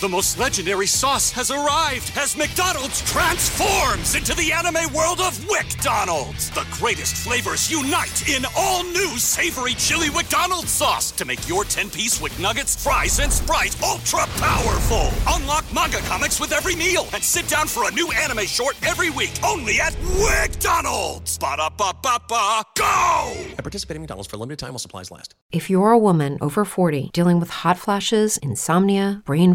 The most legendary sauce has arrived as McDonald's transforms into the anime world of WcDonald's. The greatest flavors unite in all new savory chili McDonald's sauce to make your 10-piece Wick Nuggets, fries, and Sprite ultra powerful. Unlock manga comics with every meal and sit down for a new anime short every week only at WcDonald's. Ba-da-ba-ba-ba, go! At participating McDonald's for a limited time while supplies last. If you're a woman over 40 dealing with hot flashes, insomnia, brain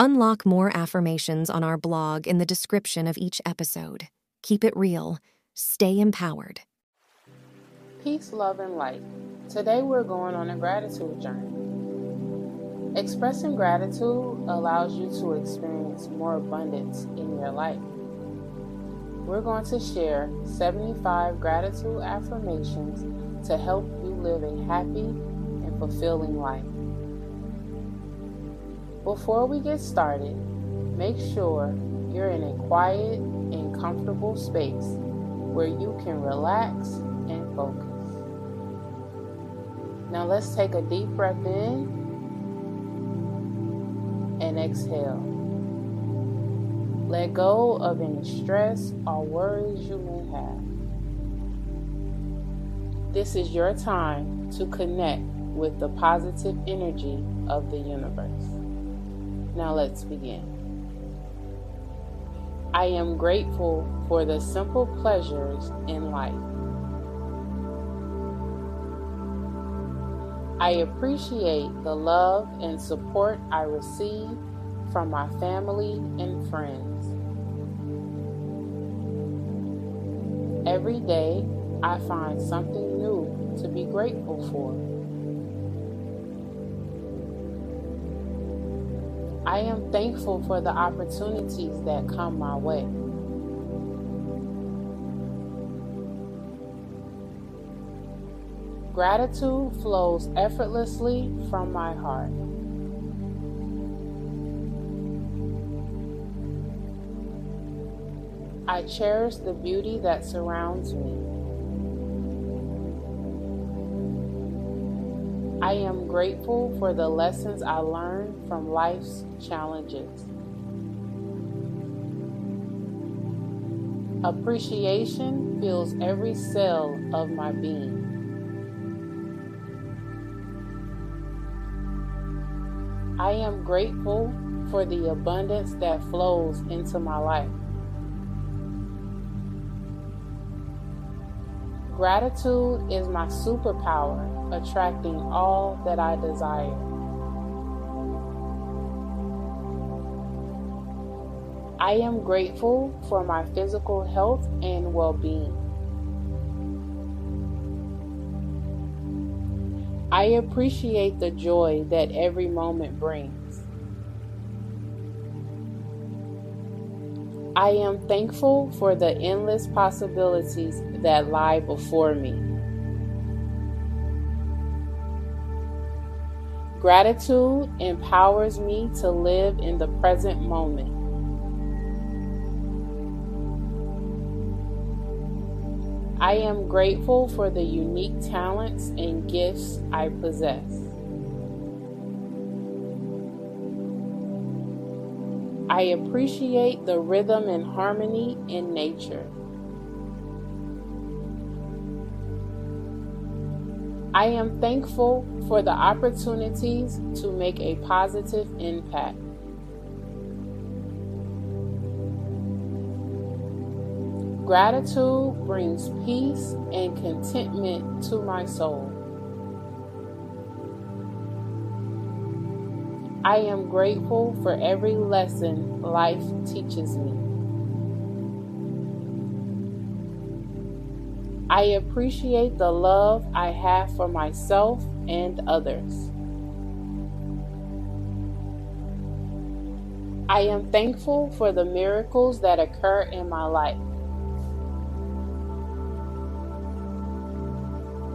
Unlock more affirmations on our blog in the description of each episode. Keep it real. Stay empowered. Peace, love, and light. Today we're going on a gratitude journey. Expressing gratitude allows you to experience more abundance in your life. We're going to share 75 gratitude affirmations to help you live a happy and fulfilling life. Before we get started, make sure you're in a quiet and comfortable space where you can relax and focus. Now let's take a deep breath in and exhale. Let go of any stress or worries you may have. This is your time to connect with the positive energy of the universe. Now let's begin. I am grateful for the simple pleasures in life. I appreciate the love and support I receive from my family and friends. Every day, I find something new to be grateful for. I am thankful for the opportunities that come my way. Gratitude flows effortlessly from my heart. I cherish the beauty that surrounds me. I am grateful for the lessons I learned from life's challenges. Appreciation fills every cell of my being. I am grateful for the abundance that flows into my life. Gratitude is my superpower, attracting all that I desire. I am grateful for my physical health and well being. I appreciate the joy that every moment brings. I am thankful for the endless possibilities that lie before me. Gratitude empowers me to live in the present moment. I am grateful for the unique talents and gifts I possess. I appreciate the rhythm and harmony in nature. I am thankful for the opportunities to make a positive impact. Gratitude brings peace and contentment to my soul. I am grateful for every lesson life teaches me. I appreciate the love I have for myself and others. I am thankful for the miracles that occur in my life.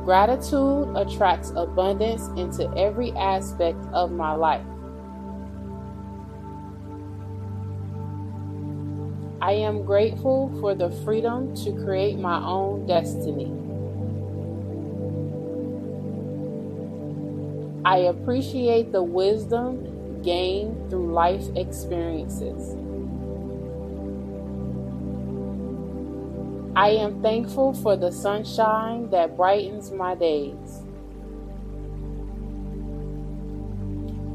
Gratitude attracts abundance into every aspect of my life. I am grateful for the freedom to create my own destiny. I appreciate the wisdom gained through life experiences. I am thankful for the sunshine that brightens my days.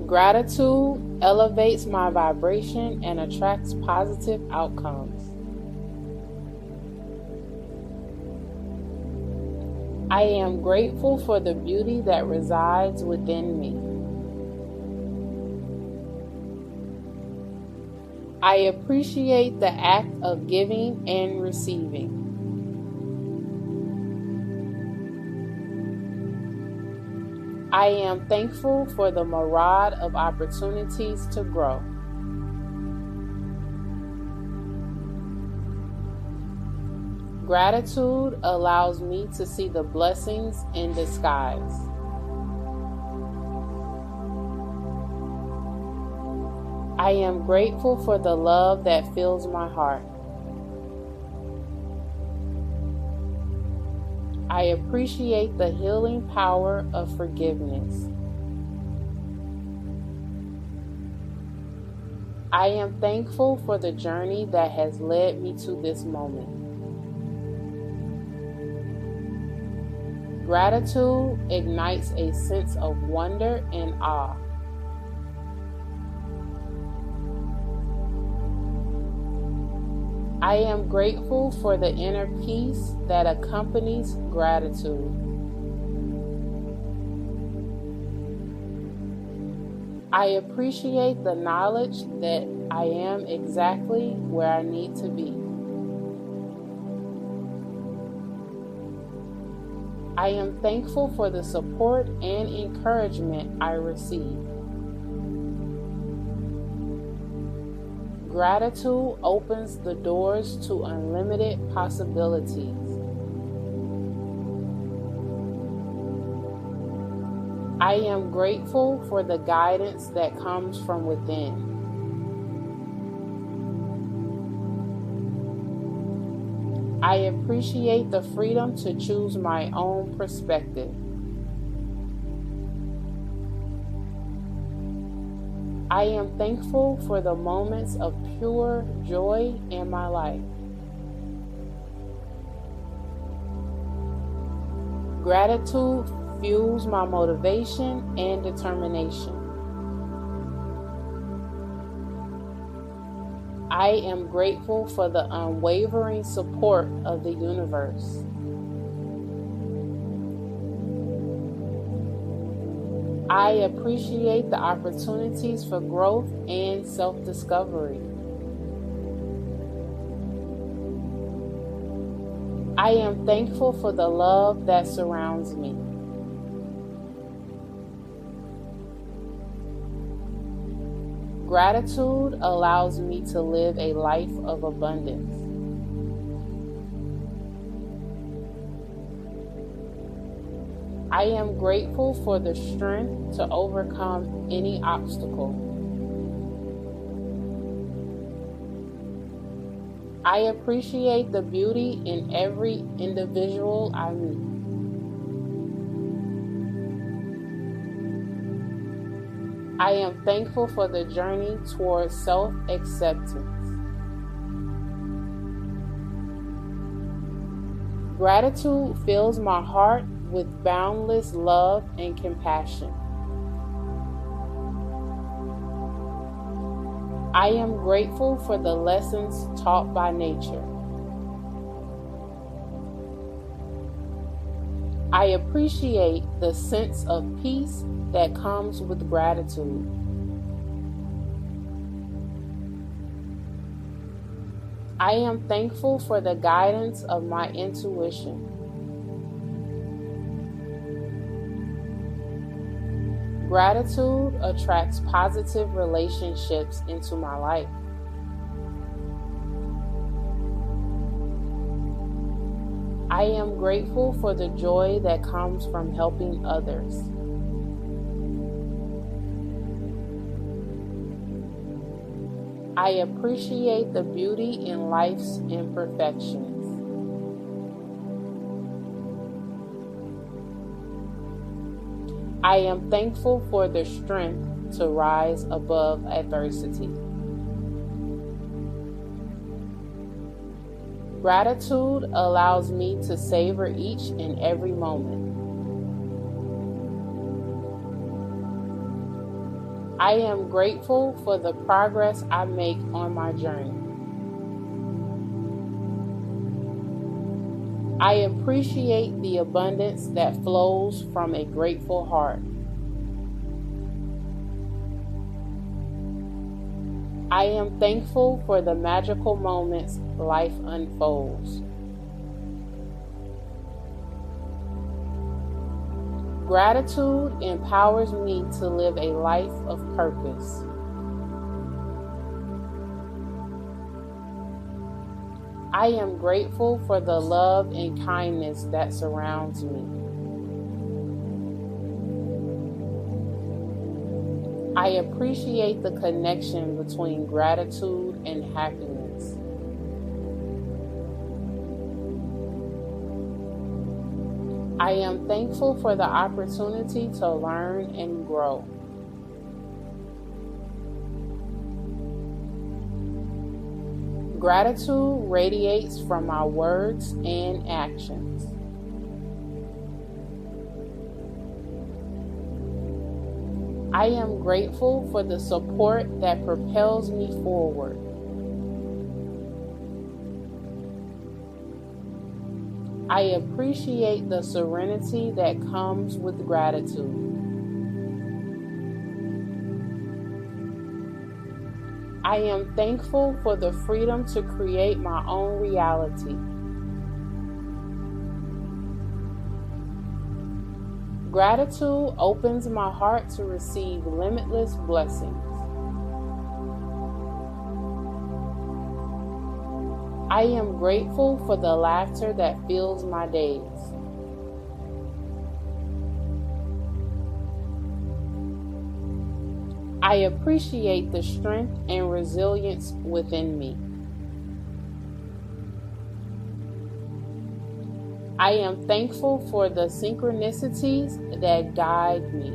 Gratitude elevates my vibration and attracts positive outcomes. I am grateful for the beauty that resides within me. I appreciate the act of giving and receiving. I am thankful for the myriad of opportunities to grow. Gratitude allows me to see the blessings in disguise. I am grateful for the love that fills my heart. I appreciate the healing power of forgiveness. I am thankful for the journey that has led me to this moment. Gratitude ignites a sense of wonder and awe. I am grateful for the inner peace that accompanies gratitude. I appreciate the knowledge that I am exactly where I need to be. I am thankful for the support and encouragement I receive. Gratitude opens the doors to unlimited possibilities. I am grateful for the guidance that comes from within. I appreciate the freedom to choose my own perspective. I am thankful for the moments of pure joy in my life. Gratitude fuels my motivation and determination. I am grateful for the unwavering support of the universe. I appreciate the opportunities for growth and self discovery. I am thankful for the love that surrounds me. Gratitude allows me to live a life of abundance. I am grateful for the strength to overcome any obstacle. I appreciate the beauty in every individual I meet. I am thankful for the journey towards self acceptance. Gratitude fills my heart with boundless love and compassion. I am grateful for the lessons taught by nature. I appreciate the sense of peace that comes with gratitude. I am thankful for the guidance of my intuition. Gratitude attracts positive relationships into my life. I am grateful for the joy that comes from helping others. I appreciate the beauty in life's imperfections. I am thankful for the strength to rise above adversity. Gratitude allows me to savor each and every moment. I am grateful for the progress I make on my journey. I appreciate the abundance that flows from a grateful heart. I am thankful for the magical moments life unfolds. Gratitude empowers me to live a life of purpose. I am grateful for the love and kindness that surrounds me. I appreciate the connection between gratitude and happiness. I am thankful for the opportunity to learn and grow. Gratitude radiates from my words and actions. I am grateful for the support that propels me forward. I appreciate the serenity that comes with gratitude. I am thankful for the freedom to create my own reality. Gratitude opens my heart to receive limitless blessings. I am grateful for the laughter that fills my days. I appreciate the strength and resilience within me. I am thankful for the synchronicities that guide me.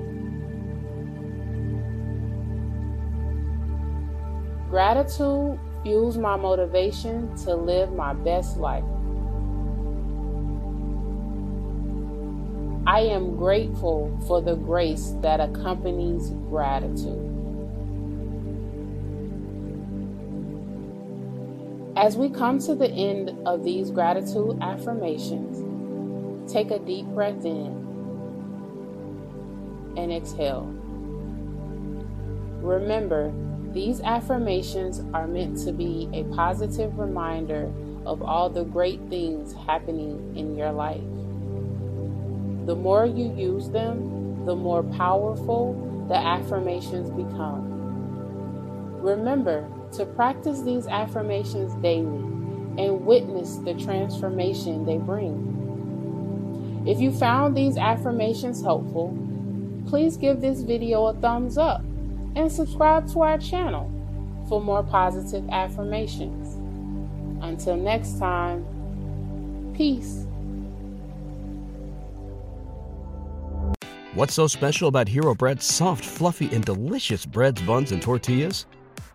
Gratitude fuels my motivation to live my best life. I am grateful for the grace that accompanies gratitude. As we come to the end of these gratitude affirmations, take a deep breath in and exhale. Remember, these affirmations are meant to be a positive reminder of all the great things happening in your life. The more you use them, the more powerful the affirmations become. Remember to practice these affirmations daily and witness the transformation they bring. If you found these affirmations helpful, please give this video a thumbs up and subscribe to our channel for more positive affirmations. Until next time, peace. What's so special about Hero Bread's soft, fluffy, and delicious breads, buns, and tortillas?